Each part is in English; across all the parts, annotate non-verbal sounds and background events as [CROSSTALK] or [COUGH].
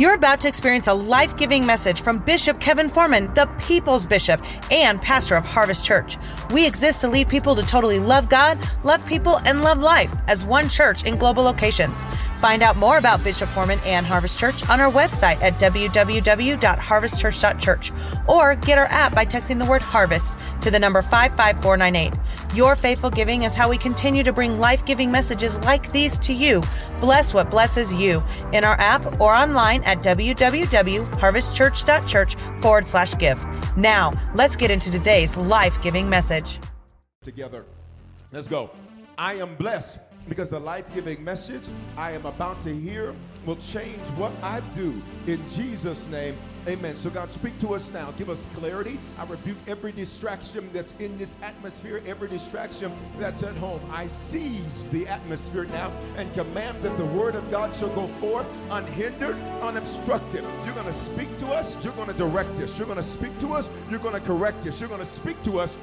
You're about to experience a life giving message from Bishop Kevin Foreman, the People's Bishop and pastor of Harvest Church. We exist to lead people to totally love God, love people, and love life as one church in global locations. Find out more about Bishop Foreman and Harvest Church on our website at www.harvestchurch.church or get our app by texting the word harvest to the number 55498. Your faithful giving is how we continue to bring life giving messages like these to you. Bless what blesses you in our app or online at www.harvestchurch.church forward slash give. Now, let's get into today's life giving message. Together. Let's go. I am blessed because the life giving message I am about to hear will change what I do in Jesus' name. Amen. So, God, speak to us now. Give us clarity. I rebuke every distraction that's in this atmosphere, every distraction that's at home. I seize the atmosphere now and command that the word of God shall go forth unhindered, unobstructed. You're going to speak to us. You're going to direct us. You're going to speak to us. You're going to correct us. You're going to speak to us.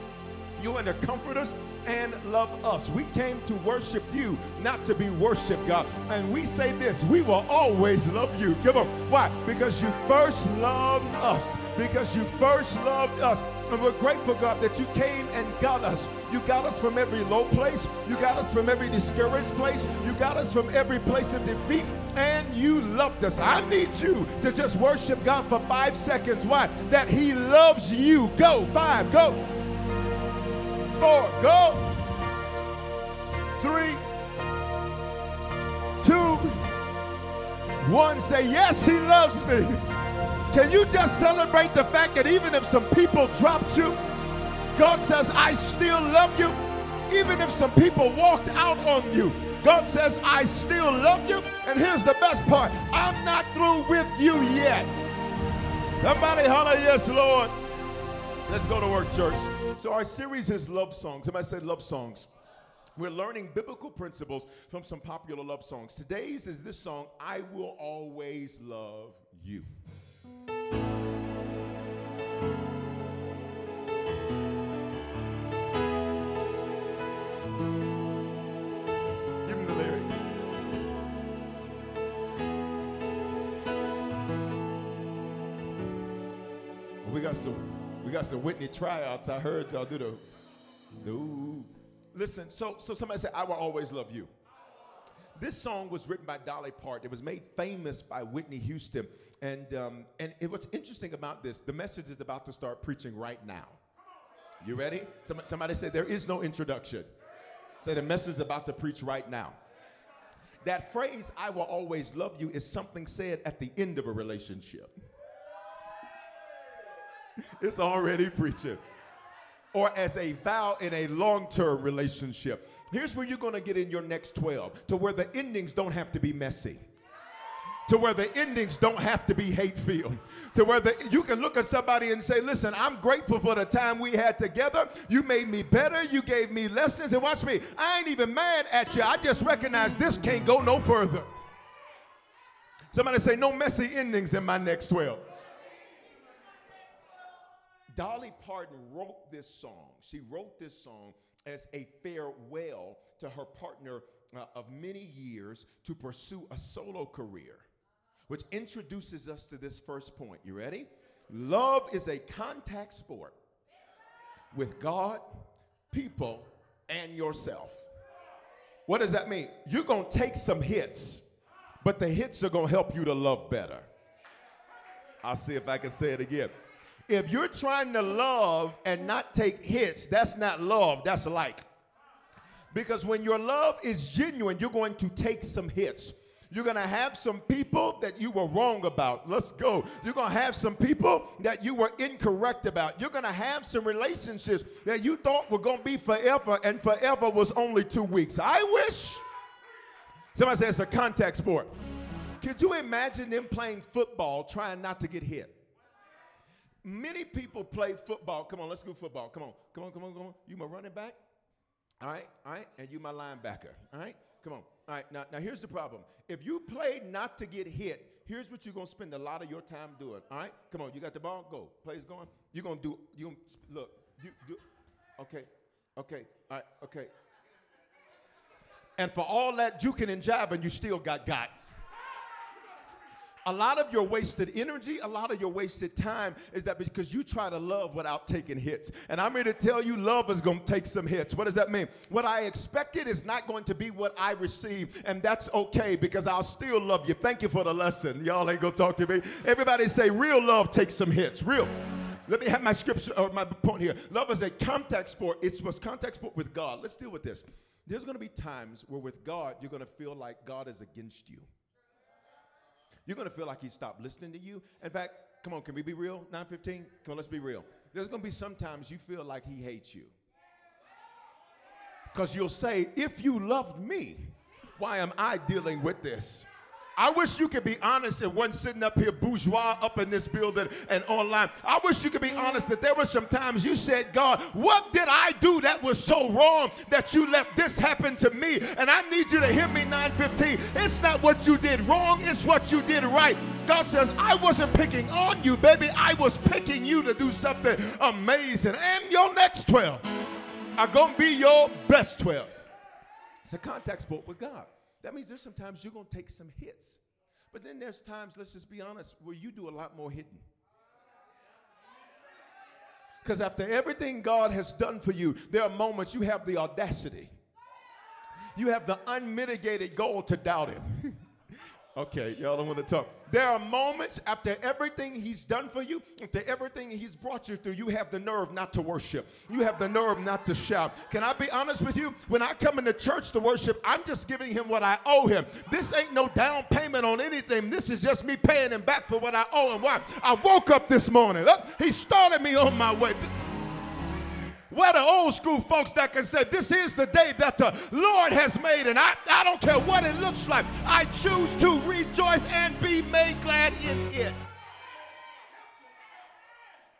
You're going to comfort us and love us. We came to worship you, not to be worshiped, God. And we say this we will always love you. Give up. Why? Because you first loved us. Because you first loved us. And we're grateful, God, that you came and got us. You got us from every low place. You got us from every discouraged place. You got us from every place of defeat. And you loved us. I need you to just worship God for five seconds. Why? That He loves you. Go. Five. Go four, go. Three, two, one. Say, yes, he loves me. Can you just celebrate the fact that even if some people dropped you, God says, I still love you. Even if some people walked out on you, God says, I still love you. And here's the best part I'm not through with you yet. Somebody holler, yes, Lord. Let's go to work, church. So our series is love songs. Somebody said love songs. We're learning biblical principles from some popular love songs. Today's is this song, I Will Always Love You. Give me the lyrics. We got some we got some Whitney tryouts. I heard y'all do the, the ooh. Listen, so so somebody said, I will always love you. This song was written by Dolly Parton. It was made famous by Whitney Houston. And um, and it, what's interesting about this, the message is about to start preaching right now. You ready? Somebody, somebody said there is no introduction. Say the message is about to preach right now. That phrase, I will always love you, is something said at the end of a relationship [LAUGHS] it's already preaching. Or as a vow in a long term relationship. Here's where you're going to get in your next 12 to where the endings don't have to be messy. To where the endings don't have to be hate filled. To where the, you can look at somebody and say, Listen, I'm grateful for the time we had together. You made me better. You gave me lessons. And watch me, I ain't even mad at you. I just recognize this can't go no further. Somebody say, No messy endings in my next 12. Dolly Parton wrote this song. She wrote this song as a farewell to her partner uh, of many years to pursue a solo career, which introduces us to this first point. You ready? Love is a contact sport with God, people, and yourself. What does that mean? You're going to take some hits, but the hits are going to help you to love better. I'll see if I can say it again. If you're trying to love and not take hits, that's not love, that's like. Because when your love is genuine, you're going to take some hits. You're going to have some people that you were wrong about. Let's go. You're going to have some people that you were incorrect about. You're going to have some relationships that you thought were going to be forever, and forever was only two weeks. I wish. Somebody says it's a contact sport. Could you imagine them playing football trying not to get hit? Many people play football. Come on, let's go football. Come on, come on, come on, come on. You my running back? All right, all right, and you my linebacker. All right, come on. All right, now, now here's the problem. If you play not to get hit, here's what you're gonna spend a lot of your time doing. All right, come on, you got the ball, go. Play's going. You're gonna do. You look. You do. Okay, okay, all right, okay. And for all that juking and jabbing, you still got got a lot of your wasted energy, a lot of your wasted time is that because you try to love without taking hits. And I'm here to tell you, love is going to take some hits. What does that mean? What I expected is not going to be what I receive, and that's okay because I'll still love you. Thank you for the lesson. Y'all ain't going to talk to me. Everybody say, real love takes some hits. Real. Let me have my scripture or my point here. Love is a contact sport. It's was contact sport with God. Let's deal with this. There's going to be times where with God you're going to feel like God is against you. You're going to feel like he stopped listening to you. In fact, come on, can we be real? 915? Come on, let's be real. There's going to be sometimes you feel like he hates you. Because you'll say, if you loved me, why am I dealing with this? I wish you could be honest and wasn't sitting up here bourgeois up in this building and online. I wish you could be honest that there were some times you said, God, what did I do that was so wrong that you let this happen to me? And I need you to hear me 915. It's not what you did wrong, it's what you did right. God says, I wasn't picking on you, baby. I was picking you to do something amazing. And your next 12 are going to be your best 12. It's a contact sport with God. That means there's sometimes you're going to take some hits. But then there's times, let's just be honest, where you do a lot more hitting. Because after everything God has done for you, there are moments you have the audacity, you have the unmitigated goal to doubt Him. [LAUGHS] Okay, y'all don't want to talk. There are moments after everything he's done for you, after everything he's brought you through, you have the nerve not to worship. You have the nerve not to shout. Can I be honest with you? When I come into church to worship, I'm just giving him what I owe him. This ain't no down payment on anything. This is just me paying him back for what I owe him. Why? I woke up this morning. he started me on my way. Where the old school folks that can say, This is the day that the Lord has made, and I, I don't care what it looks like. I choose to rejoice and be made glad in it.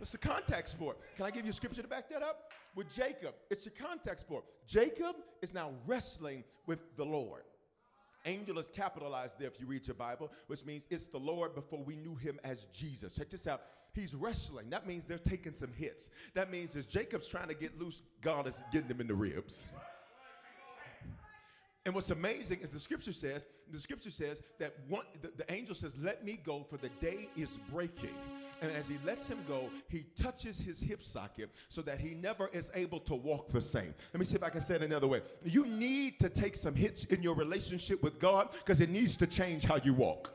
It's a contact sport. Can I give you a scripture to back that up? With Jacob, it's a contact sport. Jacob is now wrestling with the Lord. Angel is capitalized there if you read your Bible, which means it's the Lord before we knew him as Jesus. Check this out. He's wrestling. That means they're taking some hits. That means as Jacob's trying to get loose, God is getting him in the ribs. And what's amazing is the scripture says, the scripture says that one, the, the, angel says, Let me go, for the day is breaking. And as he lets him go, he touches his hip socket so that he never is able to walk the same. Let me see if I can say it another way. You need to take some hits in your relationship with God because it needs to change how you walk.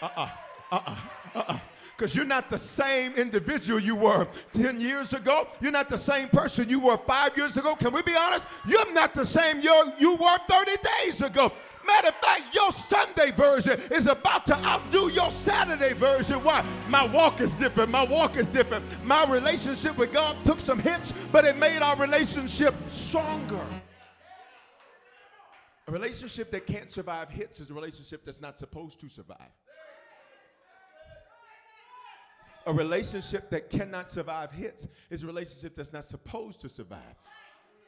Uh uh-uh. uh uh-uh, uh-uh. Because you're not the same individual you were 10 years ago. You're not the same person you were five years ago. Can we be honest? You're not the same you, you were 30 days ago. Matter of fact, your Sunday version is about to outdo your Saturday version. Why? My walk is different. My walk is different. My relationship with God took some hits, but it made our relationship stronger. A relationship that can't survive hits is a relationship that's not supposed to survive. A relationship that cannot survive hits is a relationship that's not supposed to survive.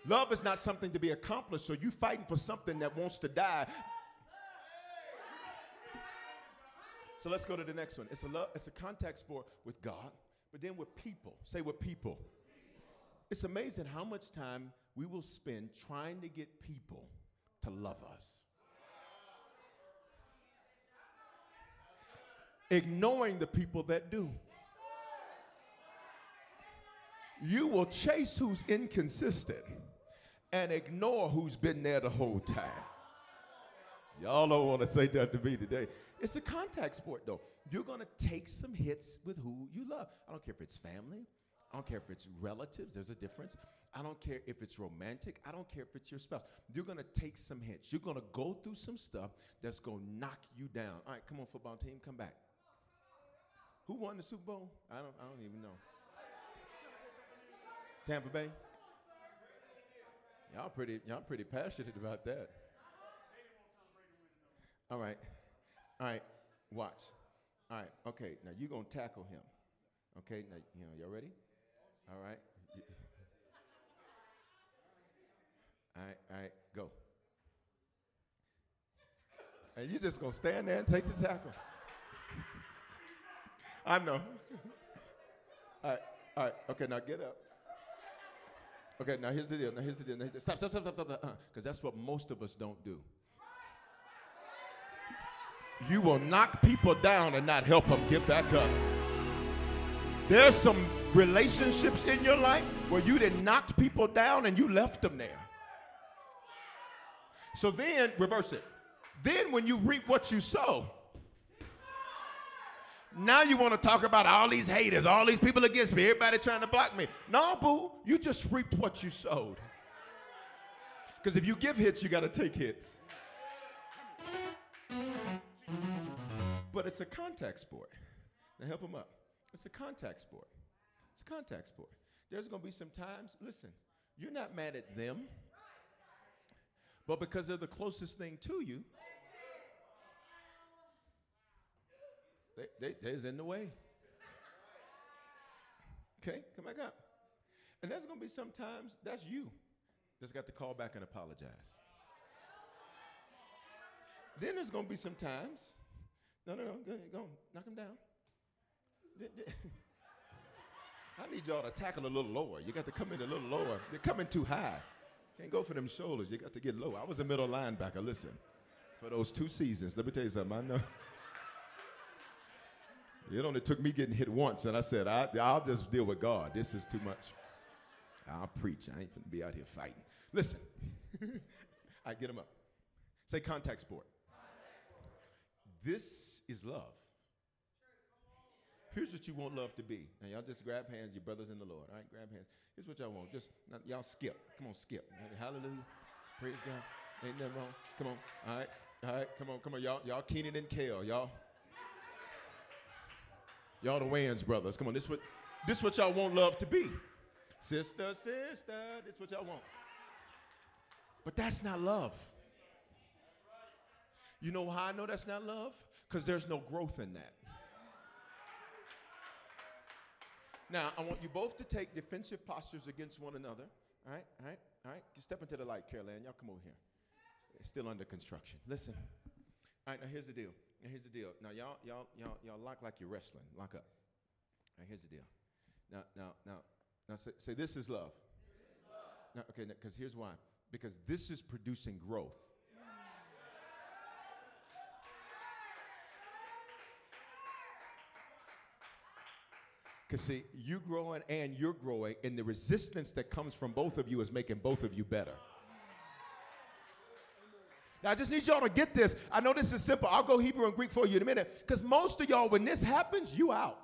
Love is not something to be accomplished, so you fighting for something that wants to die. So let's go to the next one. It's a love, it's a contact sport with God, but then with people. Say with people. It's amazing how much time we will spend trying to get people to love us. Ignoring the people that do you will chase who's inconsistent and ignore who's been there the whole time. Y'all don't want to say that to me today. It's a contact sport, though. You're going to take some hits with who you love. I don't care if it's family. I don't care if it's relatives. There's a difference. I don't care if it's romantic. I don't care if it's your spouse. You're going to take some hits. You're going to go through some stuff that's going to knock you down. All right, come on, football team, come back. Who won the Super Bowl? I don't, I don't even know. Tampa Bay? Y'all pretty, y'all pretty passionate about that. All right. All right. Watch. All right. Okay. Now you're going to tackle him. Okay. Now, you know, y'all ready? All right. All right. All right. Go. And you're just going to stand there and take the tackle. I know. [LAUGHS] All right. All right. Okay. Now get up. Okay. Now here's the deal. Now here's the deal. Now, stop, stop, stop, stop, stop. Because uh, that's what most of us don't do. You will knock people down and not help them get back up. There's some relationships in your life where you did knocked people down and you left them there. So then, reverse it. Then, when you reap what you sow, now you want to talk about all these haters, all these people against me, everybody trying to block me. No, boo, you just reaped what you sowed. Because if you give hits, you got to take hits. But it's a contact sport. Now help them up. It's a contact sport. It's a contact sport. There's going to be some times, listen, you're not mad at them, but because they're the closest thing to you, they, they, they're in the way. Okay, come back up. And there's to be sometimes that's you that's got to call back and apologize. Then there's to be some times no, no, no. Go, go knock him down. [LAUGHS] I need y'all to tackle a little lower. You got to come in a little lower. You're coming too high. Can't go for them shoulders. You got to get low. I was a middle linebacker. Listen, for those two seasons, let me tell you something. I know. It only took me getting hit once, and I said, I, will just deal with God. This is too much. I'll preach. I ain't finna be out here fighting. Listen, [LAUGHS] I get him up. Say contact sport. This is love. Here's what you want love to be. Now, y'all just grab hands, your brothers in the Lord. All right, grab hands. Here's what y'all want. Just, y'all skip. Come on, skip. Hallelujah. Praise God. Ain't nothing wrong. Come on. All right. All right. Come on. Come on. Y'all, y'all Kenan and Kel. Y'all. Y'all the Wayans brothers. Come on. This what, this what y'all want love to be. Sister, sister. This what y'all want. But that's not love. You know how I know that's not love? Because there's no growth in that. Now, I want you both to take defensive postures against one another. All right, all right, all right. Just step into the light, Caroline. Y'all come over here. It's still under construction. Listen. All right, now here's the deal. Here's the deal. Now y'all, y'all, y'all, y'all lock like you're wrestling. Lock up. Here's the deal. Now, now, now, now say, say this is love. This is love. Now, okay, because here's why. Because this is producing growth. Because see, you growing and you're growing, and the resistance that comes from both of you is making both of you better. Now, I just need y'all to get this. I know this is simple. I'll go Hebrew and Greek for you in a minute. Because most of y'all, when this happens, you out.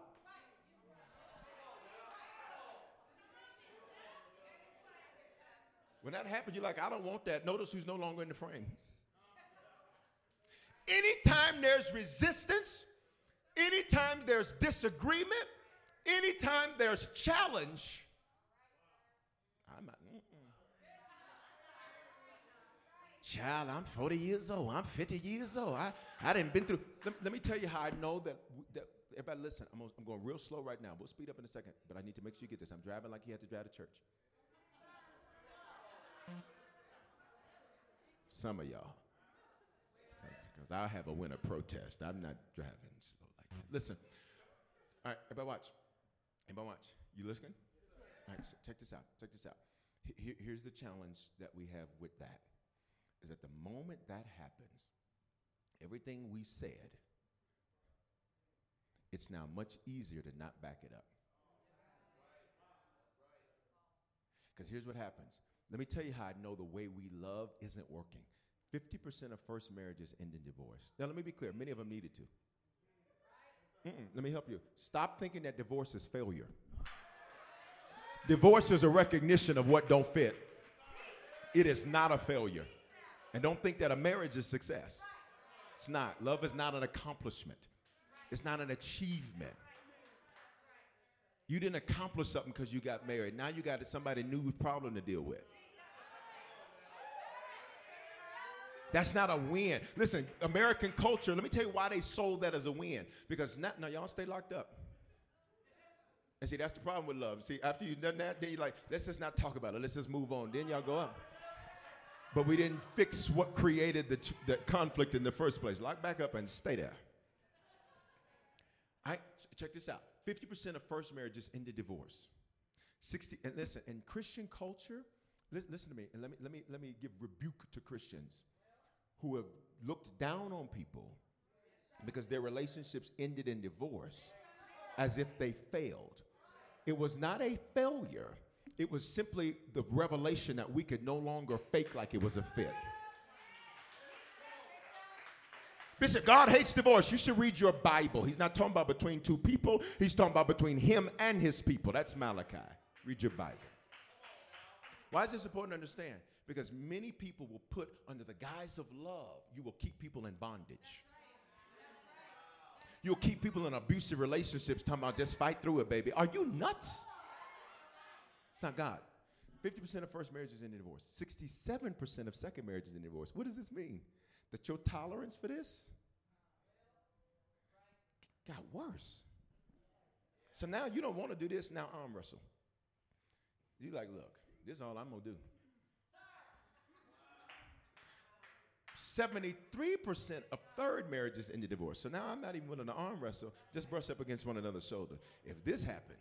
When that happens, you're like, I don't want that. Notice who's no longer in the frame. Anytime there's resistance, anytime there's disagreement, Anytime there's challenge, I'm not. Child, I'm 40 years old. I'm 50 years old. I, I didn't been through. Let, let me tell you how I know that, that everybody listen. I'm, I'm going real slow right now. We'll speed up in a second, but I need to make sure you get this. I'm driving like you had to drive to church. Some of y'all. Because I have a winter protest. I'm not driving slow like that. Listen. All right, everybody watch. Everybody watch? You listening? All right, so check this out. Check this out. Here, here's the challenge that we have with that is that the moment that happens, everything we said, it's now much easier to not back it up. Because here's what happens. Let me tell you how I know the way we love isn't working. 50% of first marriages end in divorce. Now, let me be clear many of them needed to. Mm-mm, let me help you. Stop thinking that divorce is failure. Divorce is a recognition of what don't fit. It is not a failure. And don't think that a marriage is success. It's not. Love is not an accomplishment. It's not an achievement. You didn't accomplish something because you got married. Now you got somebody new problem to deal with. That's not a win. Listen, American culture, let me tell you why they sold that as a win. Because now, now y'all stay locked up. And see, that's the problem with love. See, after you've done that, then you're like, let's just not talk about it. Let's just move on. Then y'all go up. But we didn't fix what created the, the conflict in the first place. Lock back up and stay there. Right, check this out. 50% of first marriages end in divorce. 60, and listen, in Christian culture, listen to me, and let me, let me, let me give rebuke to Christians who have looked down on people because their relationships ended in divorce as if they failed. It was not a failure, it was simply the revelation that we could no longer fake like it was a fit. Bishop, God hates divorce. You should read your Bible. He's not talking about between two people, he's talking about between him and his people. That's Malachi. Read your Bible. Why is this important to understand? Because many people will put under the guise of love, you will keep people in bondage. You'll keep people in abusive relationships talking about just fight through it, baby. Are you nuts? It's not God. 50% of first marriages end in divorce. 67% of second marriages end in divorce. What does this mean? That your tolerance for this got worse. So now you don't want to do this, now arm wrestle. You like, look, this is all I'm gonna do. 73% of third marriages end in divorce. So now I'm not even willing to arm wrestle, just brush up against one another's shoulder. If this happened,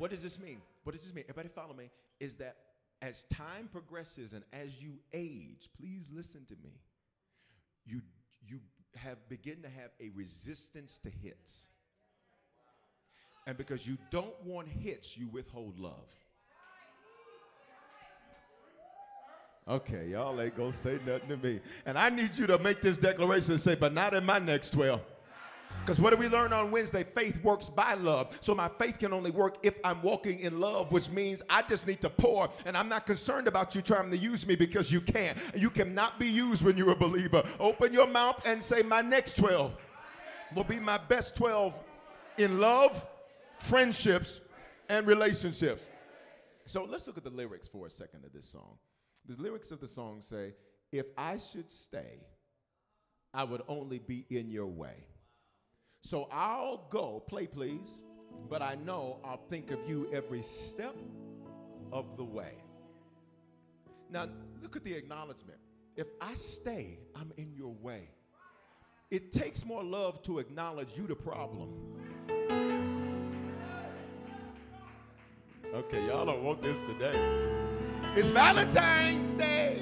what does this mean? What does this mean? Everybody follow me. Is that as time progresses and as you age, please listen to me. You you have begin to have a resistance to hits. And because you don't want hits, you withhold love. Okay, y'all ain't gonna say nothing to me. And I need you to make this declaration and say, but not in my next 12. Because what do we learn on Wednesday? Faith works by love. So my faith can only work if I'm walking in love, which means I just need to pour. And I'm not concerned about you trying to use me because you can't. You cannot be used when you're a believer. Open your mouth and say, My next 12 will be my best 12 in love, friendships, and relationships. So let's look at the lyrics for a second of this song. The lyrics of the song say, If I should stay, I would only be in your way. So I'll go, play please, but I know I'll think of you every step of the way. Now, look at the acknowledgement. If I stay, I'm in your way. It takes more love to acknowledge you the problem. Okay, y'all don't want this today. It's Valentine's Day.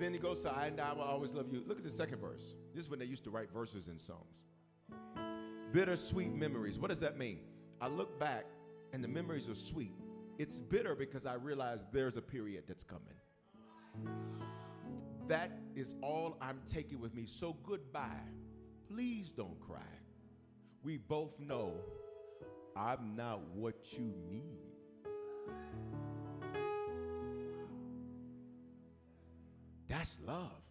Then he goes to I and I will always love you. Look at the second verse. This is when they used to write verses in songs. Bittersweet memories. What does that mean? I look back and the memories are sweet. It's bitter because I realize there's a period that's coming. That is all I'm taking with me. So goodbye. Please don't cry. We both know I'm not what you need. That's love.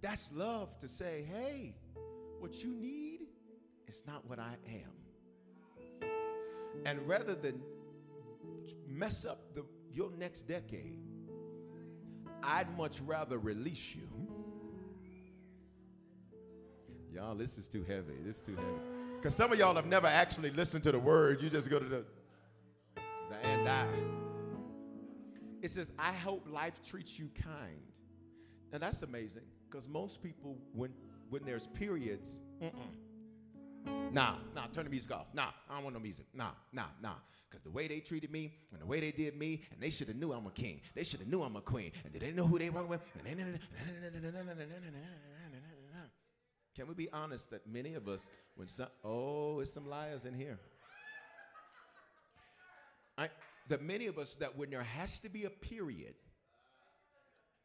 That's love to say, hey, what you need is not what I am. And rather than mess up the, your next decade, I'd much rather release you. Y'all, this is too heavy. This is too heavy. Because some of y'all have never actually listened to the word. You just go to the, the and I. It says, I hope life treats you kind. Now that's amazing because most people, when, when there's periods, mm-mm. Nah, nah, turn the music off. Nah, I don't want no music. Nah, nah, nah. Because the way they treated me and the way they did me, and they should have knew I'm a king. They should have knew I'm a queen. And did they know who they were with? Can we be honest that many of us, when some, oh, it's some liars in here. I, that many of us, that when there has to be a period,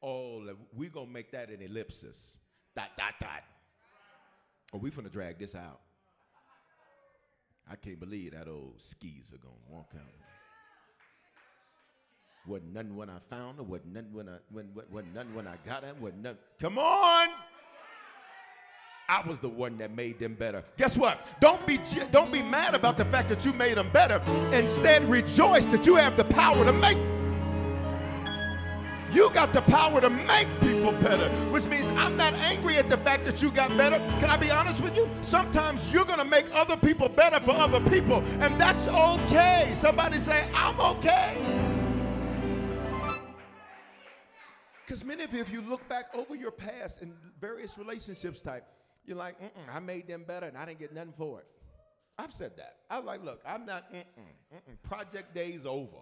oh, we're to make that an ellipsis. Dot, dot, dot. Or we finna drag this out. I can't believe that old skis are to walk out. Wasn't none when I found her, wasn't none when I, when, wasn't none when I got her, wasn't none. Come on! I was the one that made them better. Guess what? Don't be don't be mad about the fact that you made them better. Instead, rejoice that you have the power to make you got the power to make people better, which means I'm not angry at the fact that you got better. Can I be honest with you? Sometimes you're going to make other people better for other people, and that's okay. Somebody say, I'm okay. Because many of you, if you look back over your past in various relationships type, you're like, I made them better and I didn't get nothing for it. I've said that. I was like, look, I'm not, mm-mm, mm-mm. project day's over.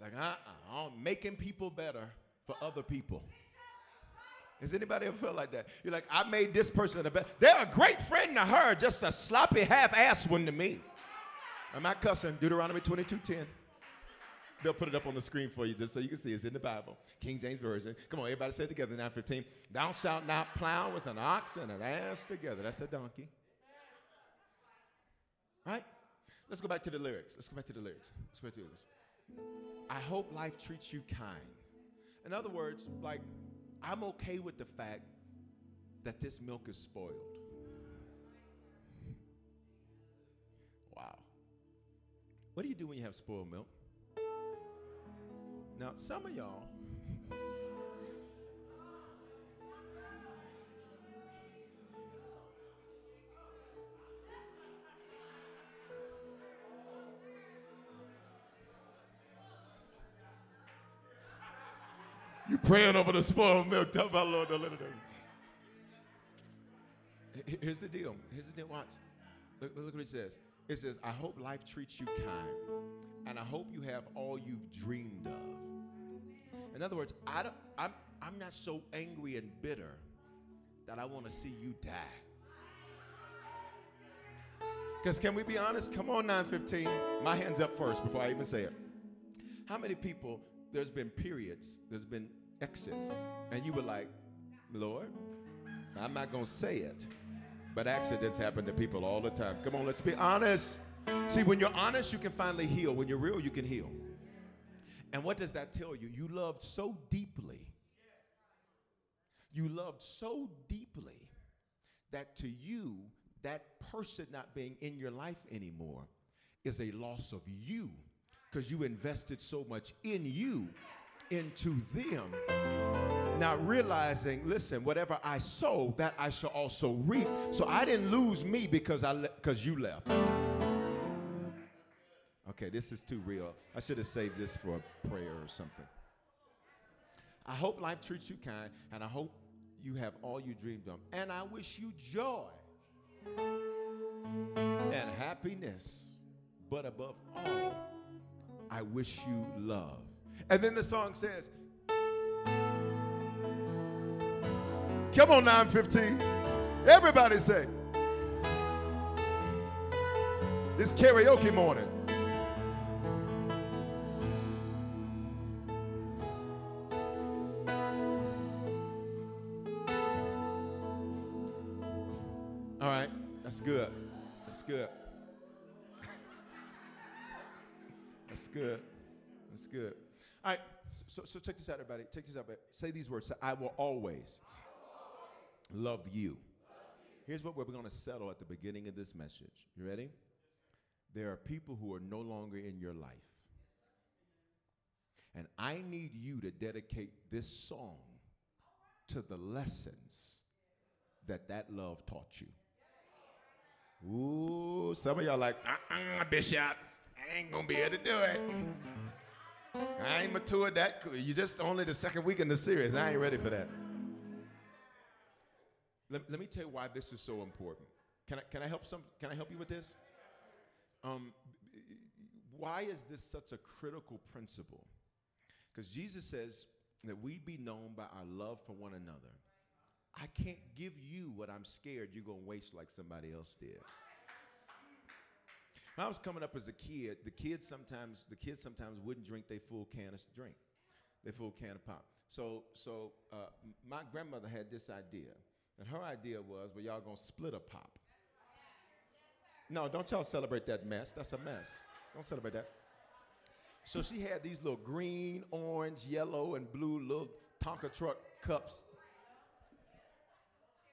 Like, uh-uh, I'm making people better for other people. Has anybody ever felt like that? You're like, I made this person a better. They're a great friend to her, just a sloppy half-ass one to me. I'm not cussing. Deuteronomy 22:10. They'll put it up on the screen for you just so you can see it's in the Bible. King James Version. Come on, everybody say it together. 9:15. Thou shalt not plow with an ox and an ass together. That's a donkey. Right? Let's go back to the lyrics. Let's go back to the lyrics. Let's go back to lyrics. I hope life treats you kind. In other words, like, I'm okay with the fact that this milk is spoiled. Wow. What do you do when you have spoiled milk? Now, some of y'all, You praying over the spoiled milk. Tell my Lord, don't let it Here's the deal. Here's the deal. Watch. Look, look what it says. It says, I hope life treats you kind, and I hope you have all you've dreamed of. In other words, I don't, I'm, I'm not so angry and bitter that I want to see you die. Because can we be honest? Come on, 915. My hand's up first before I even say it. How many people there's been periods, there's been exits, and you were like, Lord, I'm not going to say it, but accidents happen to people all the time. Come on, let's be honest. See, when you're honest, you can finally heal. When you're real, you can heal. And what does that tell you? You loved so deeply. You loved so deeply that to you, that person not being in your life anymore is a loss of you because you invested so much in you into them. Now realizing, listen, whatever I sow, that I shall also reap. So I didn't lose me because I because le- you left. Okay, this is too real. I should have saved this for a prayer or something. I hope life treats you kind, and I hope you have all you dreamed of. And I wish you joy and happiness, but above all, I wish you love. And then the song says, Come on, 915. Everybody say, This karaoke morning. All right, that's good. That's good. [LAUGHS] That's good. That's good. All right. So, so check this out, everybody. Check this out. Say these words. Say, I will always love you. Here's what we're going to settle at the beginning of this message. You ready? There are people who are no longer in your life. And I need you to dedicate this song to the lessons that that love taught you. Ooh, some of y'all like, uh-uh, Bishop. I ain't gonna be able to do it. I ain't matured that. You just only the second week in the series. I ain't ready for that. Let, let me tell you why this is so important. Can I, can I help some? Can I help you with this? Um, why is this such a critical principle? Because Jesus says that we be known by our love for one another. I can't give you what I'm scared you're going to waste like somebody else did. When I was coming up as a kid, the kids sometimes the kids sometimes wouldn't drink their full can of drink, their full can of pop. So so uh, my grandmother had this idea, and her idea was, well, y'all gonna split a pop. No, don't y'all celebrate that mess. That's a mess. Don't celebrate that. So she had these little green, orange, yellow, and blue little Tonka truck cups.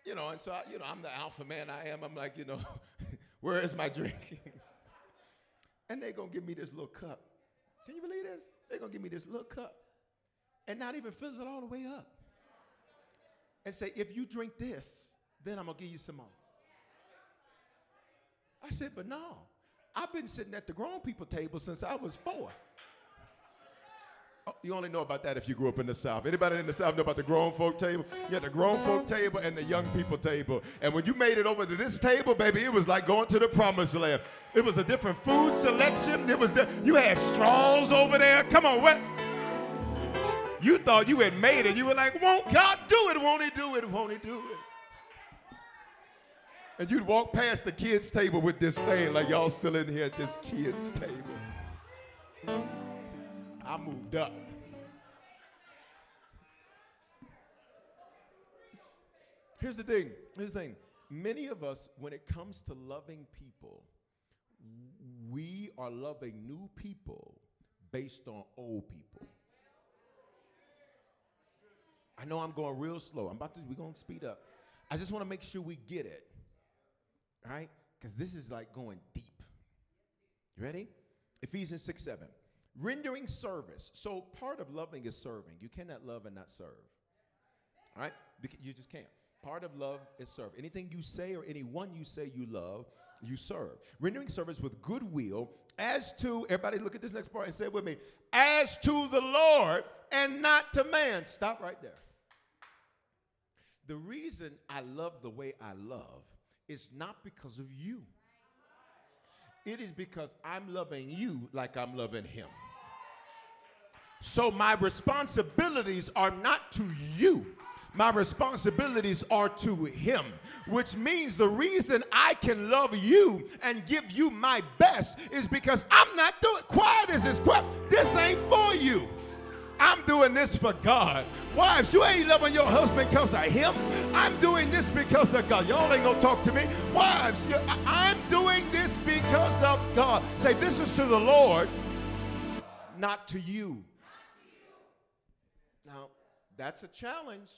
You know, and so I, you know, I'm the alpha man I am. I'm like, you know, [LAUGHS] where is my drink? [LAUGHS] and they're gonna give me this little cup. Can you believe this? They're gonna give me this little cup and not even fill it all the way up. And say, if you drink this, then I'm gonna give you some more. I said, but no, I've been sitting at the grown people table since I was four. Oh, you only know about that if you grew up in the South. Anybody in the South know about the grown folk table? You had the grown folk table and the young people table. And when you made it over to this table, baby, it was like going to the promised land. It was a different food selection. It was the, you had straws over there. Come on, what? You thought you had made it. You were like, won't God do it? Won't he do it? Won't he do it? And you'd walk past the kids' table with this thing, like y'all still in here at this kids' table. I moved up. Here's the thing. Here's the thing. Many of us, when it comes to loving people, we are loving new people based on old people. I know I'm going real slow. I'm about to, we're going to speed up. I just want to make sure we get it. right? Because this is like going deep. You ready? Ephesians 6 7. Rendering service. So part of loving is serving. You cannot love and not serve. Right? You just can't. Part of love is serve. Anything you say or anyone you say you love, you serve. Rendering service with goodwill as to, everybody look at this next part and say it with me, as to the Lord and not to man. Stop right there. The reason I love the way I love is not because of you. It is because I'm loving you like I'm loving him. So my responsibilities are not to you. My responsibilities are to him, which means the reason I can love you and give you my best is because I'm not doing quiet as this quiet. This ain't for you. I'm doing this for God. Wives, you ain't loving your husband because of him. I'm doing this because of God. Y'all ain't gonna talk to me. Wives, I'm doing this because of God. Say, this is to the Lord, not to you. Now, that's a challenge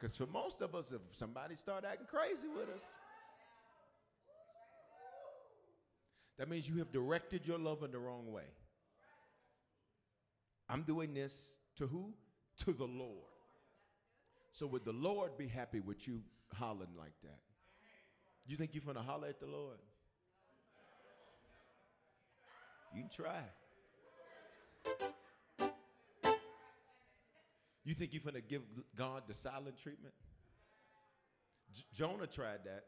because for most of us, if somebody start acting crazy with us, that means you have directed your love in the wrong way. I'm doing this to who? To the Lord. So would the Lord be happy with you hollering like that? You think you're going to holler at the Lord? You can try. You think you're going to give God the silent treatment? J- Jonah tried that.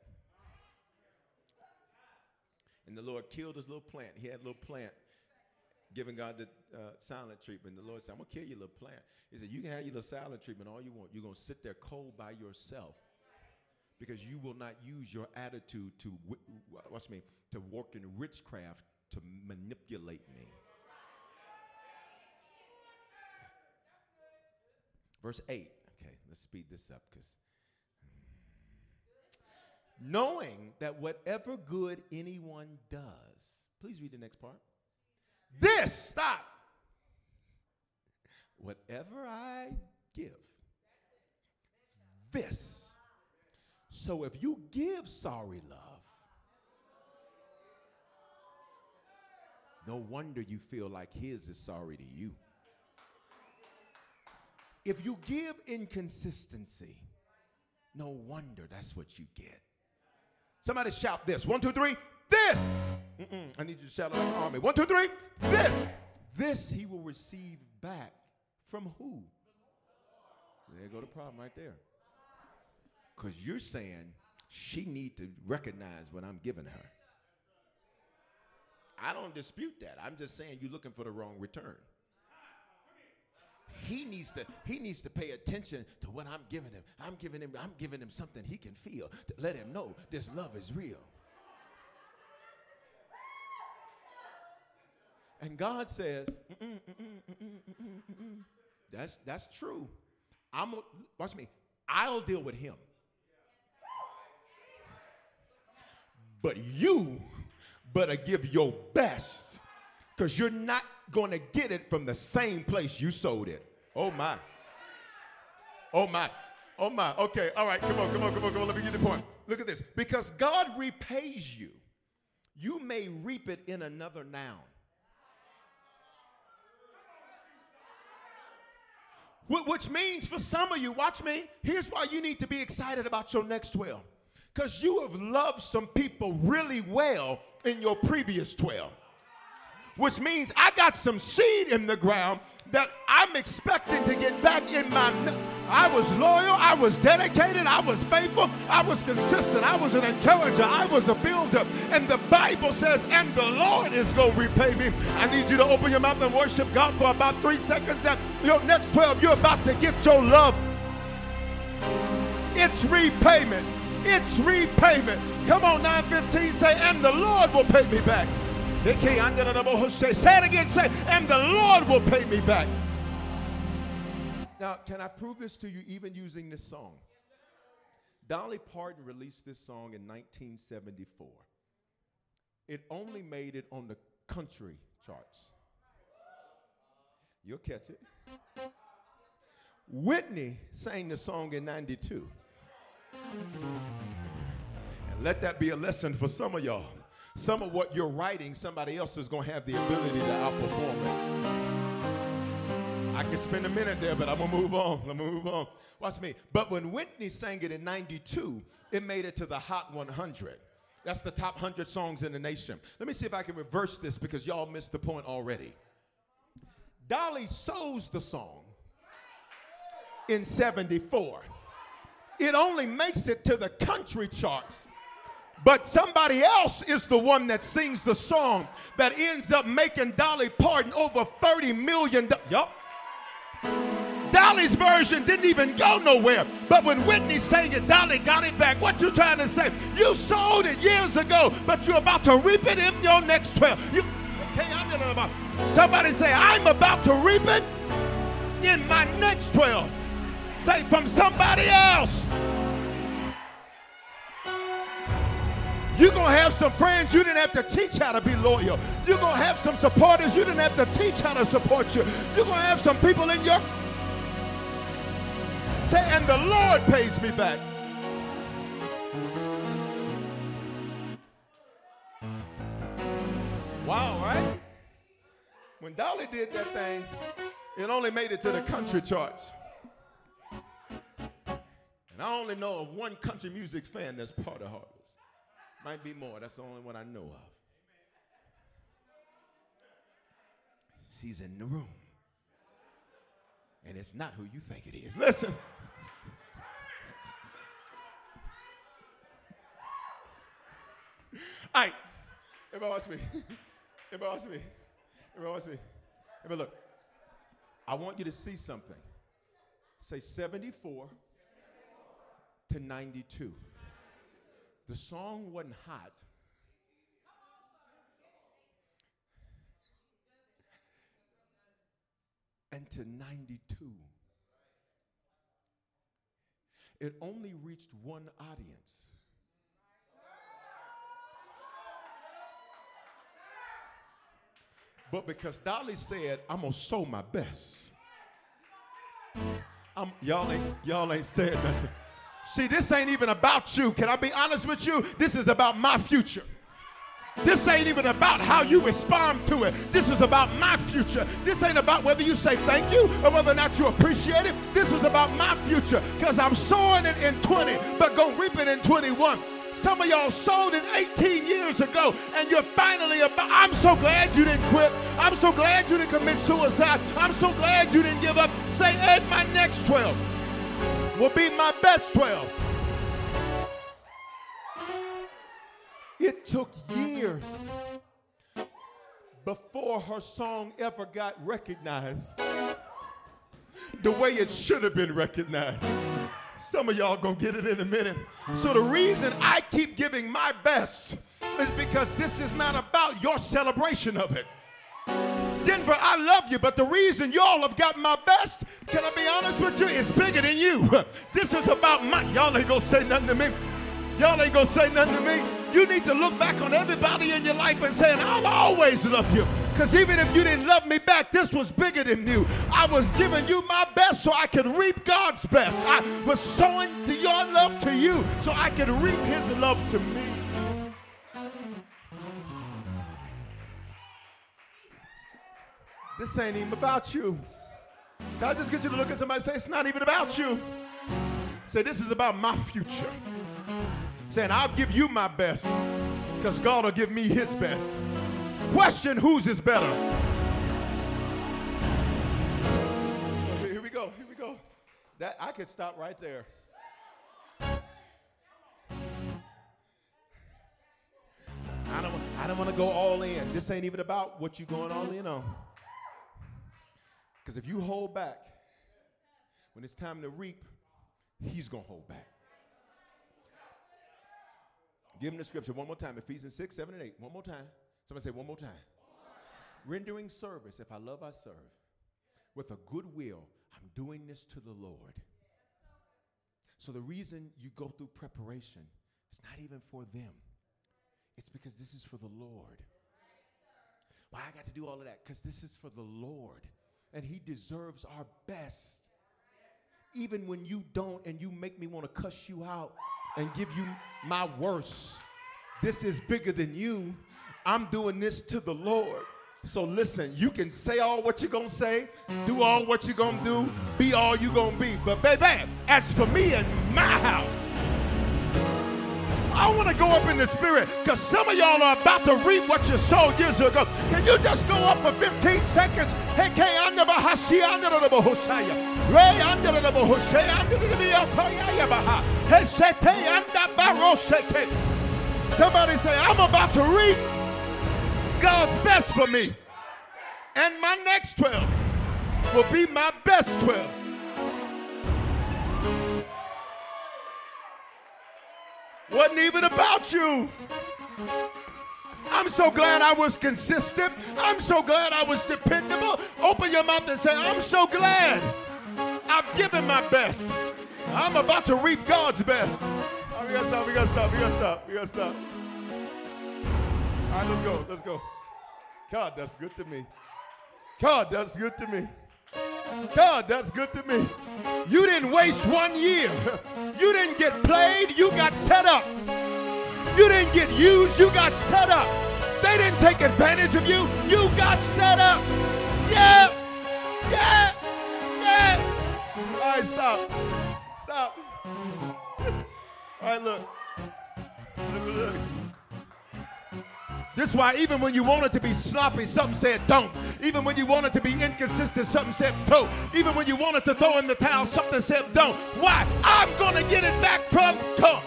And the Lord killed his little plant. He had a little plant giving God the uh, silent treatment. The Lord said, I'm going to kill your little plant. He said, You can have your little silent treatment all you want. You're going to sit there cold by yourself because you will not use your attitude to, what's me, to work in witchcraft to manipulate me. Verse 8. Okay, let's speed this up because. Knowing that whatever good anyone does, please read the next part. This, stop. Whatever I give, this. So if you give sorry love, no wonder you feel like his is sorry to you. If you give inconsistency, no wonder that's what you get. Somebody shout this. One, two, three. This. Mm-mm. I need you to shout like an army. One, two, three. This. This he will receive back from who? There go the problem right there. Because you're saying she need to recognize what I'm giving her. I don't dispute that. I'm just saying you're looking for the wrong return he needs to he needs to pay attention to what I'm giving him. I'm giving him I'm giving him something he can feel to let him know this love is real. And God says, that's, that's true. I'm, watch me, I'll deal with him. But you better give your best because you're not going to get it from the same place you sold it. Oh my. Oh my. Oh my. Okay. All right. Come on. Come on. Come on. Come on. Let me get the point. Look at this. Because God repays you, you may reap it in another noun. Which means for some of you, watch me, here's why you need to be excited about your next 12. Because you have loved some people really well in your previous 12 which means I got some seed in the ground that I'm expecting to get back in my. I was loyal, I was dedicated, I was faithful, I was consistent, I was an encourager, I was a builder. And the Bible says, and the Lord is going to repay me. I need you to open your mouth and worship God for about three seconds. And your next 12, you're about to get your love. It's repayment. It's repayment. Come on, 915, say, and the Lord will pay me back. Say it again, say, and the Lord will pay me back. Now, can I prove this to you even using this song? Dolly Parton released this song in 1974. It only made it on the country charts. You'll catch it. Whitney sang the song in 92. And let that be a lesson for some of y'all. Some of what you're writing, somebody else is going to have the ability to outperform it. I can spend a minute there, but I'm to move on. Going to move on. Watch me. But when Whitney sang it in 92, it made it to the Hot 100. That's the top 100 songs in the nation. Let me see if I can reverse this because y'all missed the point already. Dolly sows the song in 74. It only makes it to the country charts but somebody else is the one that sings the song that ends up making Dolly Parton over 30 million. Do- yup. Dolly's version didn't even go nowhere. But when Whitney sang it, Dolly got it back. What you trying to say? You sold it years ago, but you're about to reap it in your next 12. You, okay, I'm about. Somebody say, I'm about to reap it in my next 12. Say from somebody else. You're going to have some friends you didn't have to teach how to be loyal. You're going to have some supporters you didn't have to teach how to support you. You're going to have some people in your. Say, and the Lord pays me back. Wow, right? When Dolly did that thing, it only made it to the country charts. And I only know of one country music fan that's part of Harvest. Might be more. That's the only one I know of. She's in the room. And it's not who you think it is. Listen. All right. Everybody watch me. [LAUGHS] Everybody watch me. Everybody watch me. Everybody look. I want you to see something. Say 74 to 92. The song wasn't hot. And to 92. It only reached one audience. But because Dolly said, I'm gonna sow my best. I'm, y'all ain't y'all ain't said nothing. See, this ain't even about you. Can I be honest with you? This is about my future. This ain't even about how you respond to it. This is about my future. This ain't about whether you say thank you or whether or not you appreciate it. This is about my future because I'm sowing it in 20, but go reap it in 21. Some of y'all sold it 18 years ago, and you're finally about. I'm so glad you didn't quit. I'm so glad you didn't commit suicide. I'm so glad you didn't give up. Say, add my next 12 will be my best 12. It took years before her song ever got recognized the way it should have been recognized. Some of y'all gonna get it in a minute. So the reason I keep giving my best is because this is not about your celebration of it. Denver, I love you, but the reason y'all have got my best, can I be honest with you, is bigger than you. [LAUGHS] This is about my, y'all ain't gonna say nothing to me. Y'all ain't gonna say nothing to me. You need to look back on everybody in your life and say, I'll always love you. Because even if you didn't love me back, this was bigger than you. I was giving you my best so I could reap God's best. I was sowing your love to you so I could reap his love to me. This ain't even about you. I just get you to look at somebody and say, it's not even about you? Say, this is about my future. Saying, I'll give you my best because God will give me his best. Question whose is better? Here we go. Here we go. That I could stop right there. I don't, I don't want to go all in. This ain't even about what you're going all in on. Because if you hold back, when it's time to reap, he's going to hold back. Give him the scripture one more time Ephesians 6, 7, and 8. One more time. Somebody say one more time. Rendering service, if I love, I serve. With a good will, I'm doing this to the Lord. So the reason you go through preparation is not even for them, it's because this is for the Lord. Why I got to do all of that? Because this is for the Lord. And He deserves our best. Even when you don't and you make me want to cuss you out and give you my worst, this is bigger than you. I'm doing this to the Lord. So listen, you can say all what you're gonna say, do all what you're gonna do, be all you're gonna be. But baby, as for me and my house, I want to go up in the spirit because some of y'all are about to reap what you sowed years ago. Can you just go up for 15 seconds? Hey, K under the Bahashi under the Bahoshaya. Ray under the Bahoshaya under the Bahoshaya Baha. Hey, Sete under Barosheke. Somebody say, I'm about to reap God's best for me. And my next 12 will be my best 12. Wasn't even about you. I'm so glad I was consistent. I'm so glad I was dependable. Open your mouth and say, I'm so glad I've given my best. I'm about to reap God's best. Oh, we gotta stop, we gotta stop, we gotta stop, we gotta stop. All right, let's go, let's go. God, that's good to me. God, that's good to me. God, that's good to me. You didn't waste one year. You didn't get played, you got set up. You didn't get used, you got set up. They didn't take advantage of you, you got set up. Yeah, yeah, yeah. All right, stop. Stop. [LAUGHS] All right, look. Look, look. This is why even when you want it to be sloppy, something said don't. Even when you want it to be inconsistent, something said don't. Even when you wanted to throw in the towel, something said don't. Why? I'm to get it back from God.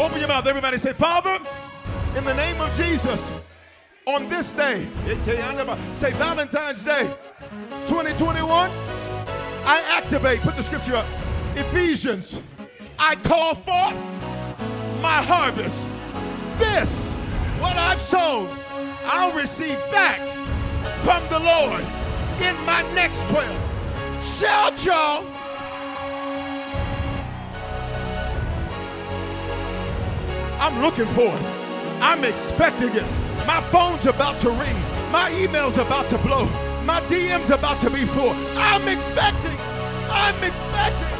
Open your mouth. Everybody say, Father, in the name of Jesus, on this day, say Valentine's Day 2021, I activate, put the scripture up, Ephesians, I call forth my harvest. This what I've sown, I'll receive back from the Lord in my next 12. Shout, y'all. I'm looking for it. I'm expecting it. My phone's about to ring. My email's about to blow. My DM's about to be full. I'm expecting. I'm expecting.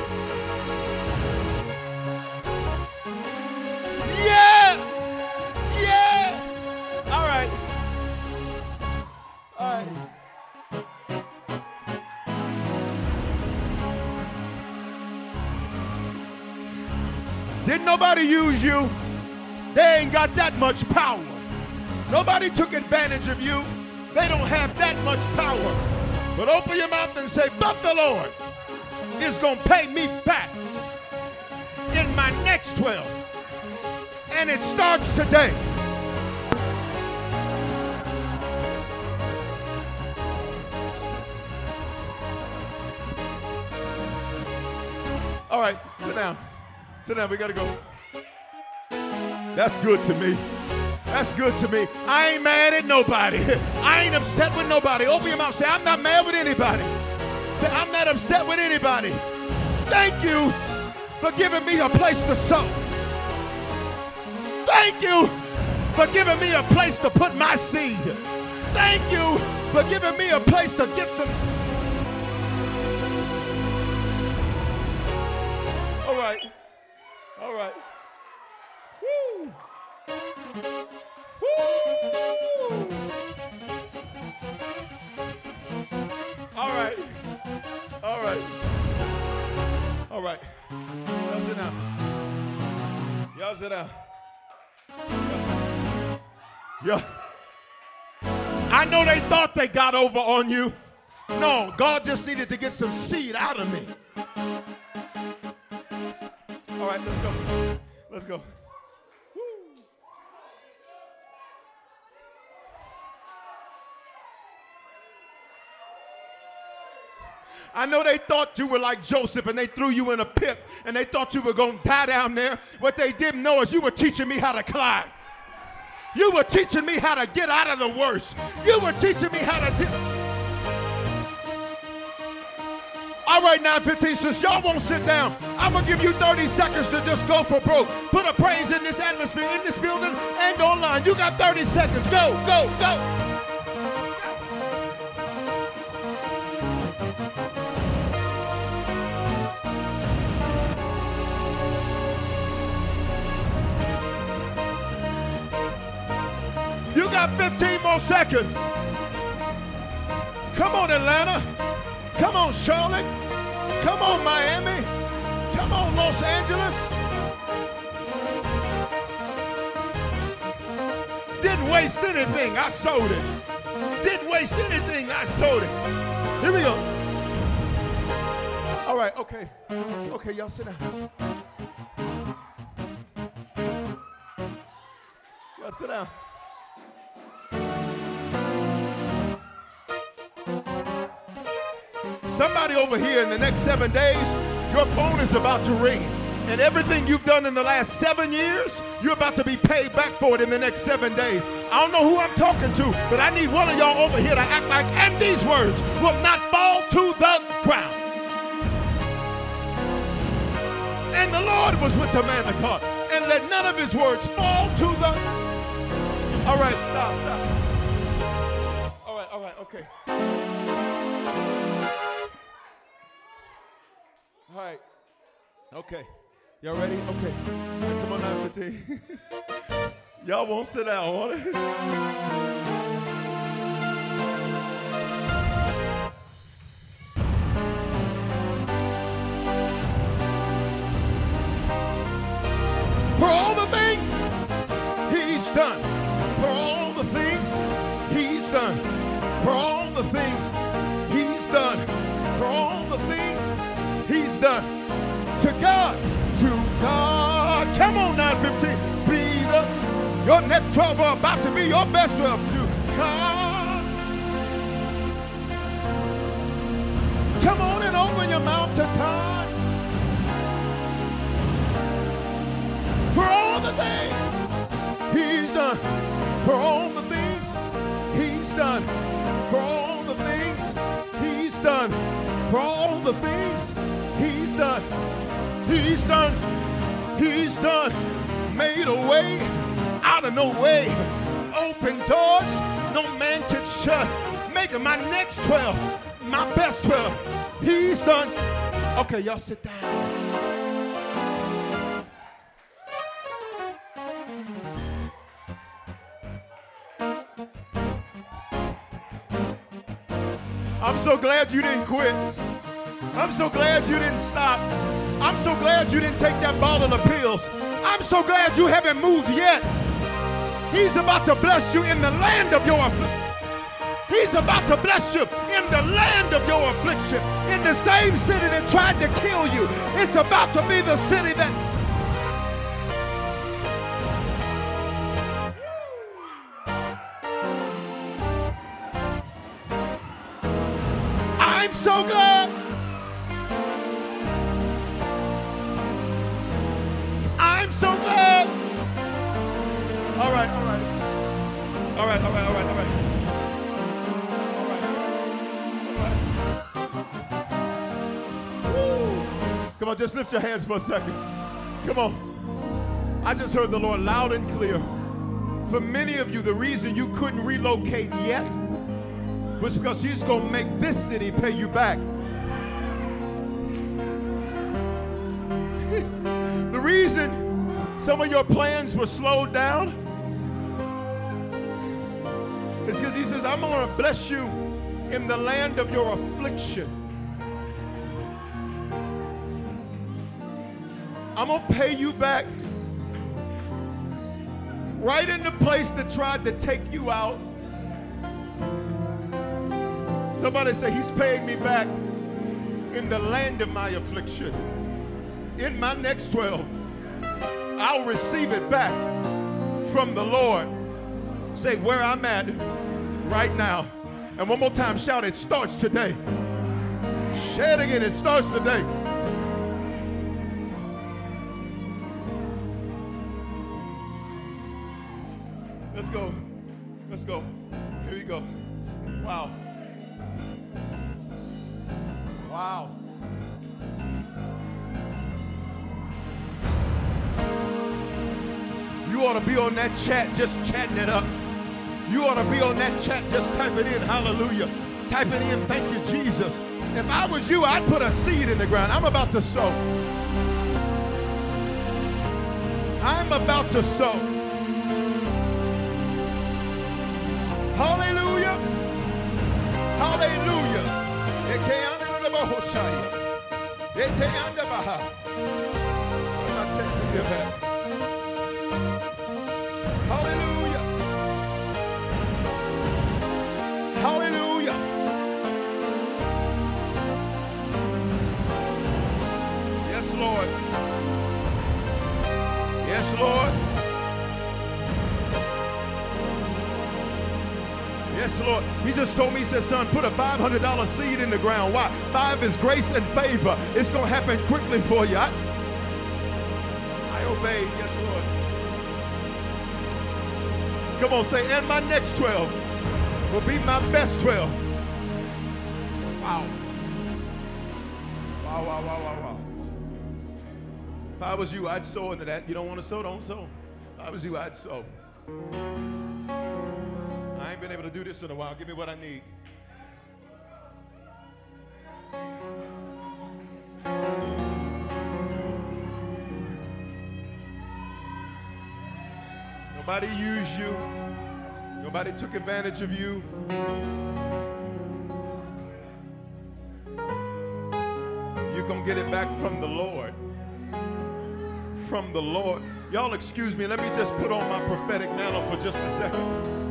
Didn't nobody use you? They ain't got that much power. Nobody took advantage of you. They don't have that much power. But open your mouth and say, But the Lord is going to pay me back in my next 12. And it starts today. All right, sit down. Sit down. We got to go. That's good to me. That's good to me. I ain't mad at nobody. [LAUGHS] I ain't upset with nobody. Open your mouth. Say, I'm not mad with anybody. Say, I'm not upset with anybody. Thank you for giving me a place to sow. Thank you for giving me a place to put my seed. Thank you for giving me a place to get some. All right. Woo. Woo. All right. All right. All right. Y'all sit down. Y'all sit down. Yeah. I know they thought they got over on you. No, God just needed to get some seed out of me. All right, let's go. Let's go. I know they thought you were like Joseph and they threw you in a pit and they thought you were going to die down there. What they didn't know is you were teaching me how to climb. You were teaching me how to get out of the worst. You were teaching me how to. Di- All right, 915, since y'all won't sit down, I'm going to give you 30 seconds to just go for broke. Put a praise in this atmosphere, in this building, and online. You got 30 seconds. Go, go, go. You got 15 more seconds. Come on, Atlanta. Come on, Charlotte. Come on, Miami. Come on, Los Angeles. Didn't waste anything. I sold it. Didn't waste anything. I sold it. Here we go. All right, okay. Okay, y'all sit down. Y'all sit down. Somebody over here in the next seven days, your phone is about to ring. And everything you've done in the last seven years, you're about to be paid back for it in the next seven days. I don't know who I'm talking to, but I need one of y'all over here to act like, and these words will not fall to the ground. And the Lord was with the man of God, and let none of his words fall to the. All right, stop, stop. All right, all right, okay. All right. Okay. Y'all ready? Okay. Come on now, 15. [LAUGHS] Y'all won't sit down, won't it? 09:15. Be the, your next 12 are about to be your best 12 too. God. Come on and open your mouth to God. For all the things He's done. For all the things He's done. For all the things He's done. For all the things He's done. He's done. He's done. Made a way out of no way. Open doors no man can shut. Making my next 12 my best 12. He's done. Okay, y'all sit down. I'm so glad you didn't quit. I'm so glad you didn't stop. I'm so glad you didn't take that bottle of pills. I'm so glad you haven't moved yet. He's about to bless you in the land of your affliction. He's about to bless you in the land of your affliction. In the same city that tried to kill you. It's about to be the city that just lift your hands for a second. Come on. I just heard the Lord loud and clear. For many of you, the reason you couldn't relocate yet was because He's going to make this city pay you back. [LAUGHS] the reason some of your plans were slowed down is because He says, I'm going to bless you in the land of your affliction. I'm going to pay you back right in the place that tried to take you out. Somebody say, He's paying me back in the land of my affliction. In my next 12, I'll receive it back from the Lord. Say, where I'm at right now. And one more time, shout, it starts today. Say it again, it starts today. Go. Let's go. Here we go. Wow. Wow. You ought to be on that chat just chatting it up. You ought to be on that chat just typing in hallelujah. Typing in thank you, Jesus. If I was you, I'd put a seed in the ground. I'm about to sow. I'm about to sow. Hallelujah. Hallelujah. I'm not texting you back. Yes, Lord. He just told me, he said, son, put a $500 seed in the ground. Why? Five is grace and favor. It's going to happen quickly for you. I, I obey. Yes, Lord. Come on, say, and my next 12 will be my best 12. Wow. Wow, wow, wow, wow, wow. If I was you, I'd sow into that. You don't want to sow, don't sow. If I was you, I'd sow. Been able to do this in a while. Give me what I need. Nobody used you. Nobody took advantage of you. You're going to get it back from the Lord. From the Lord. Y'all excuse me. Let me just put on my prophetic mantle for just a second.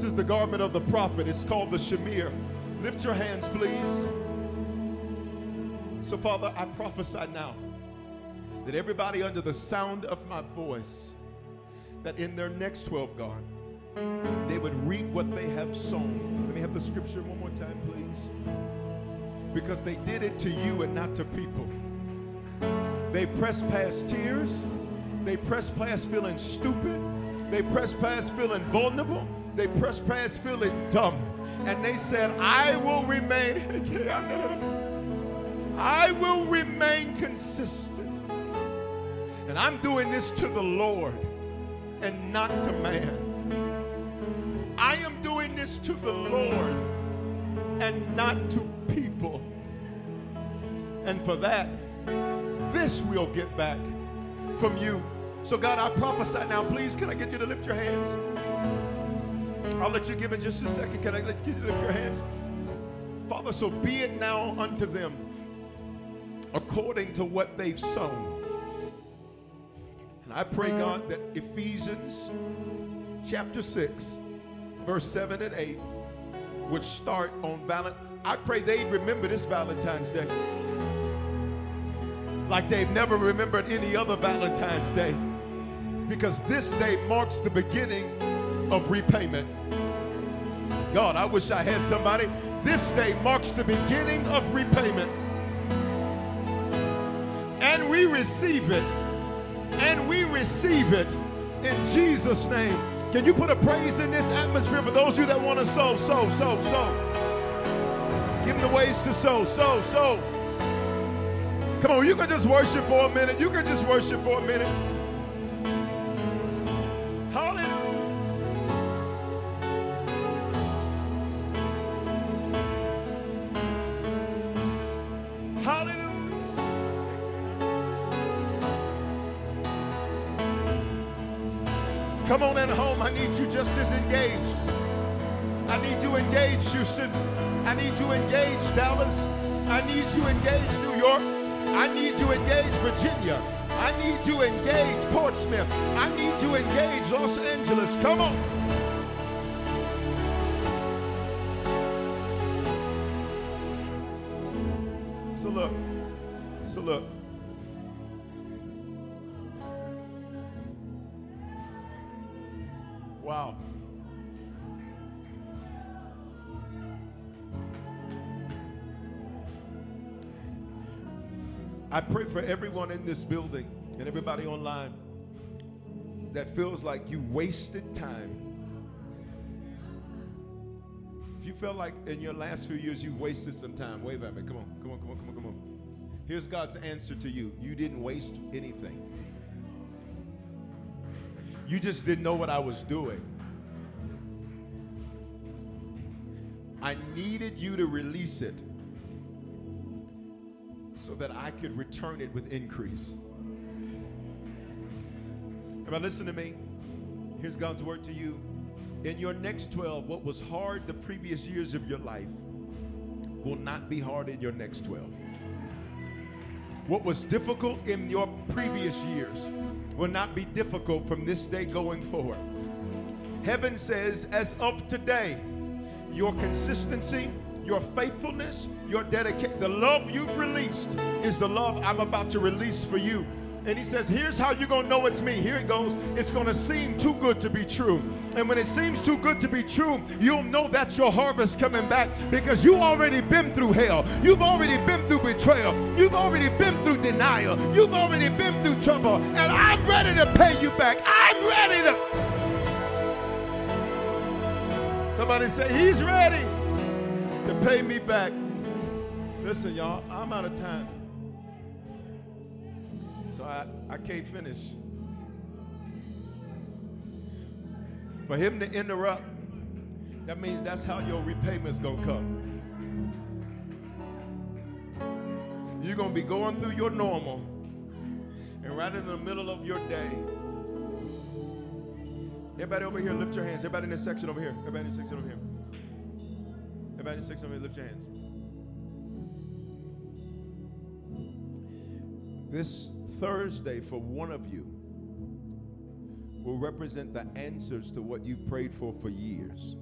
This is the garment of the prophet. It's called the Shamir. Lift your hands, please. So, Father, I prophesy now that everybody under the sound of my voice, that in their next 12, God, they would reap what they have sown. Let me have the scripture one more time, please. Because they did it to you and not to people. They pressed past tears. They pressed past feeling stupid. They pressed past feeling vulnerable. They pressed past feeling dumb. And they said, I will remain. [LAUGHS] I will remain consistent. And I'm doing this to the Lord and not to man. I am doing this to the Lord and not to people. And for that, this we'll get back from you. So, God, I prophesy now. Please, can I get you to lift your hands? I'll let you give in just a second. Can I let you lift your hands? Father, so be it now unto them according to what they've sown. And I pray, God, that Ephesians chapter 6, verse 7 and 8 would start on Valentine. I pray they'd remember this Valentine's Day like they've never remembered any other Valentine's Day because this day marks the beginning of repayment. God, I wish I had somebody. This day marks the beginning of repayment. And we receive it. And we receive it in Jesus' name. Can you put a praise in this atmosphere for those of you that want to sow, sow, sow, sow? Give them the ways to sow, sow, sow. Come on, you can just worship for a minute. You can just worship for a minute. Need you engaged, New York. I need you engaged, Virginia. I need you engaged, Portsmouth. I need you engaged, Los Angeles. Come on. So look, so look. I pray for everyone in this building and everybody online that feels like you wasted time. If you felt like in your last few years you wasted some time, wave at me. Come on, come on, come on, come on, come on. Here's God's answer to you you didn't waste anything. You just didn't know what I was doing. I needed you to release it so that I could return it with increase. Everybody, listen to me. Here's God's word to you. In your next 12, what was hard the previous years of your life will not be hard in your next 12. What was difficult in your previous years will not be difficult from this day going forward. Heaven says, as of today, your consistency, your faithfulness, your dedication, the love you've released is the love I'm about to release for you. And he says, Here's how you're going to know it's me. Here it goes. It's going to seem too good to be true. And when it seems too good to be true, you'll know that's your harvest coming back because you've already been through hell. You've already been through betrayal. You've already been through denial. You've already been through trouble. And I'm ready to pay you back. I'm ready to. Somebody say, He's ready to pay me back. Listen, y'all, I'm out of time. So I, I can't finish. For him to interrupt, that means that's how your repayment's gonna come. You're gonna be going through your normal, and right in the middle of your day, everybody over here, lift your hands. Everybody in this section over here. Everybody in this section over here. Everybody in lift your hands. This Thursday for one of you will represent the answers to what you've prayed for for years.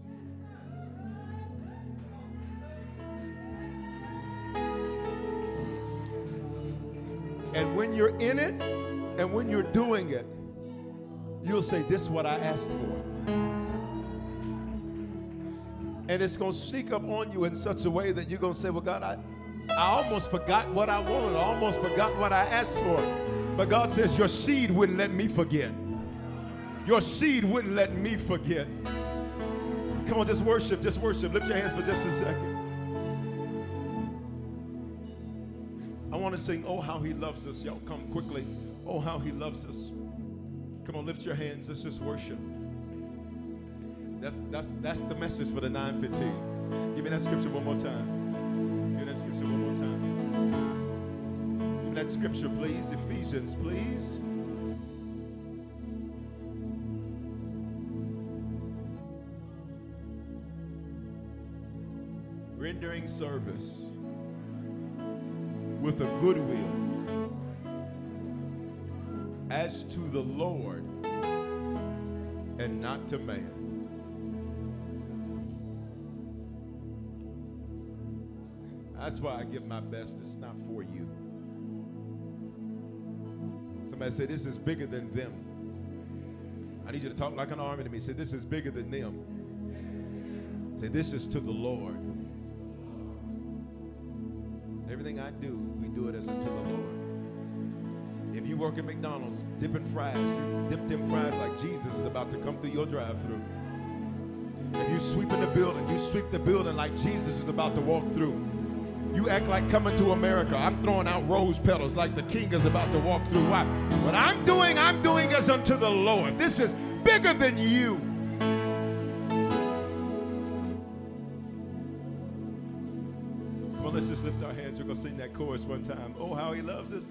And when you're in it and when you're doing it, you'll say, This is what I asked for. And it's going to sneak up on you in such a way that you're going to say, Well, God, I, I almost forgot what I wanted. I almost forgot what I asked for. But God says, Your seed wouldn't let me forget. Your seed wouldn't let me forget. Come on, just worship, just worship. Lift your hands for just a second. I want to sing, Oh, how he loves us. Y'all come quickly. Oh, how he loves us. Come on, lift your hands. Let's just worship. That's that's that's the message for the 915. Give me that scripture one more time. Give me that scripture one more time. Give me that scripture, please. Ephesians, please. Rendering service with a good will as to the Lord and not to man. That's why I give my best. It's not for you. Somebody say, This is bigger than them. I need you to talk like an army to me. Say, This is bigger than them. Say, This is to the Lord. Everything I do, we do it as unto the Lord. If you work at McDonald's dipping fries, you dip them fries like Jesus is about to come through your drive-through. If you sweep in the building, you sweep the building like Jesus is about to walk through. You act like coming to America. I'm throwing out rose petals like the king is about to walk through. Why? What I'm doing, I'm doing as unto the Lord. This is bigger than you. On, let's just lift our hands. We're going to sing that chorus one time. Oh, how he loves us.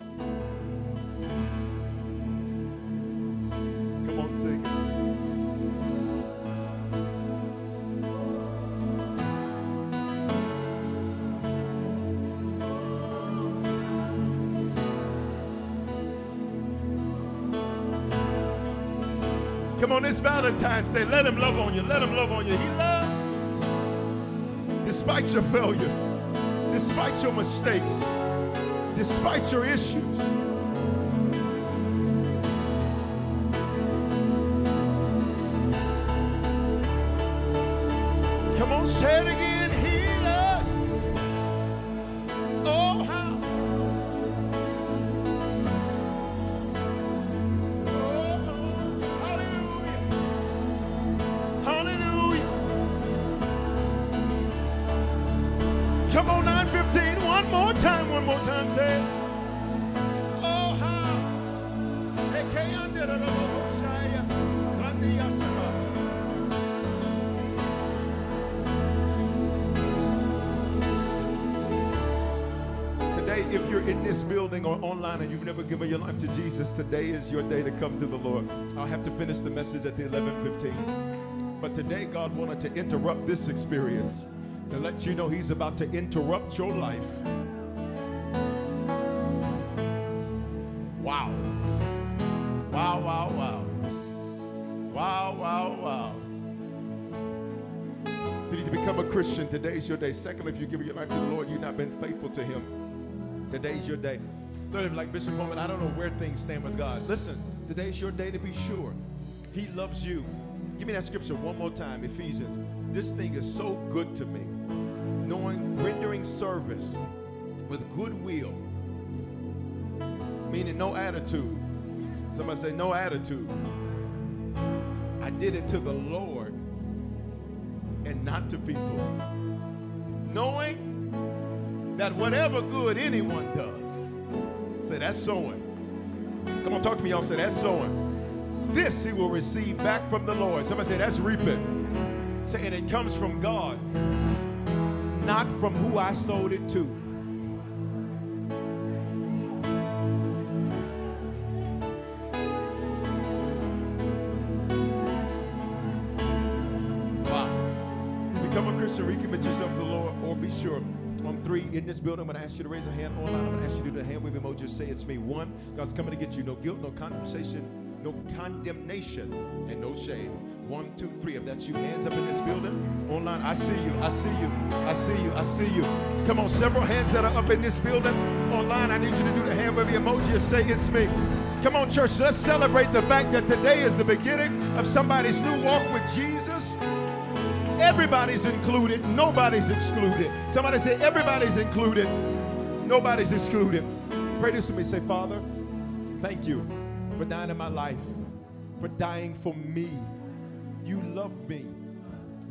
Come on, it's Valentine's Day. Let him love on you. Let him love on you. He loves. Despite your failures, despite your mistakes, despite your issues. Come on, say it again. Online and you've never given your life to Jesus, today is your day to come to the Lord. I'll have to finish the message at the 11:15. But today, God wanted to interrupt this experience to let you know He's about to interrupt your life. Wow. Wow, wow, wow. Wow, wow, wow. You need to become a Christian. Today's your day. Secondly, if you give your life to the Lord, you've not been faithful to Him. Today's your day. Thirdly, like Bishop Foreman, I don't know where things stand with God. Listen, today's your day to be sure. He loves you. Give me that scripture one more time, Ephesians. This thing is so good to me. Knowing, rendering service with goodwill, meaning no attitude. Somebody say, no attitude. I did it to the Lord and not to people. Knowing that whatever good anyone does, say that's sowing. Come on, talk to me, y'all. Say that's sowing. This he will receive back from the Lord. Somebody say that's reaping. Say, and it comes from God, not from who I sowed it to. Wow. Become a Christian, recommit yourself to the Lord, or be sure. On three, in this building, I'm going to ask you to raise a hand. Online, I'm going to ask you to do the hand wave emoji. Just say it's me. One, God's coming to get you. No guilt, no condemnation, no condemnation, and no shame. One, two, three. If that's you, hands up in this building. Online, I see you. I see you. I see you. I see you. Come on, several hands that are up in this building. Online, I need you to do the hand wave emoji say it's me. Come on, church, let's celebrate the fact that today is the beginning of somebody's new walk with Jesus. Everybody's included, nobody's excluded. Somebody say, everybody's included, nobody's excluded. Pray this with me. Say, Father, thank you for dying in my life, for dying for me. You love me.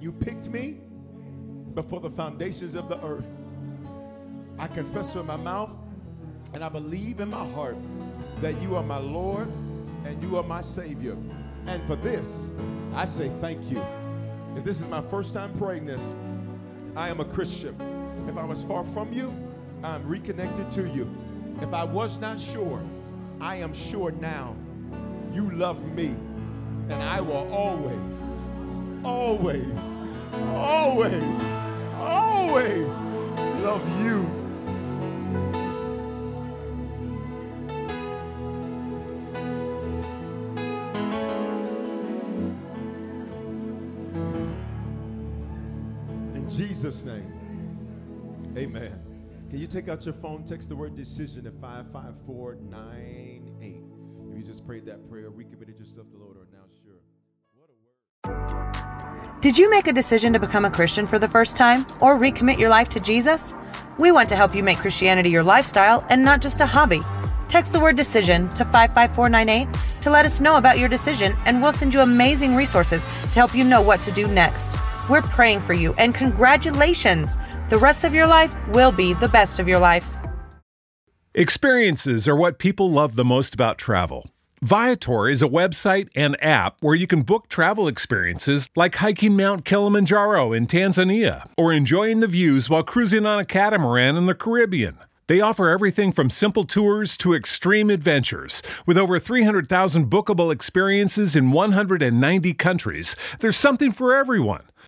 You picked me before the foundations of the earth. I confess with my mouth and I believe in my heart that you are my Lord and you are my Savior. And for this, I say thank you. If this is my first time praying this, I am a Christian. If I was far from you, I'm reconnected to you. If I was not sure, I am sure now. You love me, and I will always, always, always, always love you. Jesus' name, amen. Can you take out your phone, text the word decision at 55498? If you just prayed that prayer, recommitted yourself to the Lord, or now sure. Did you make a decision to become a Christian for the first time or recommit your life to Jesus? We want to help you make Christianity your lifestyle and not just a hobby. Text the word decision to 55498 to let us know about your decision, and we'll send you amazing resources to help you know what to do next. We're praying for you, and congratulations! The rest of your life will be the best of your life. Experiences are what people love the most about travel. Viator is a website and app where you can book travel experiences like hiking Mount Kilimanjaro in Tanzania or enjoying the views while cruising on a catamaran in the Caribbean. They offer everything from simple tours to extreme adventures. With over 300,000 bookable experiences in 190 countries, there's something for everyone.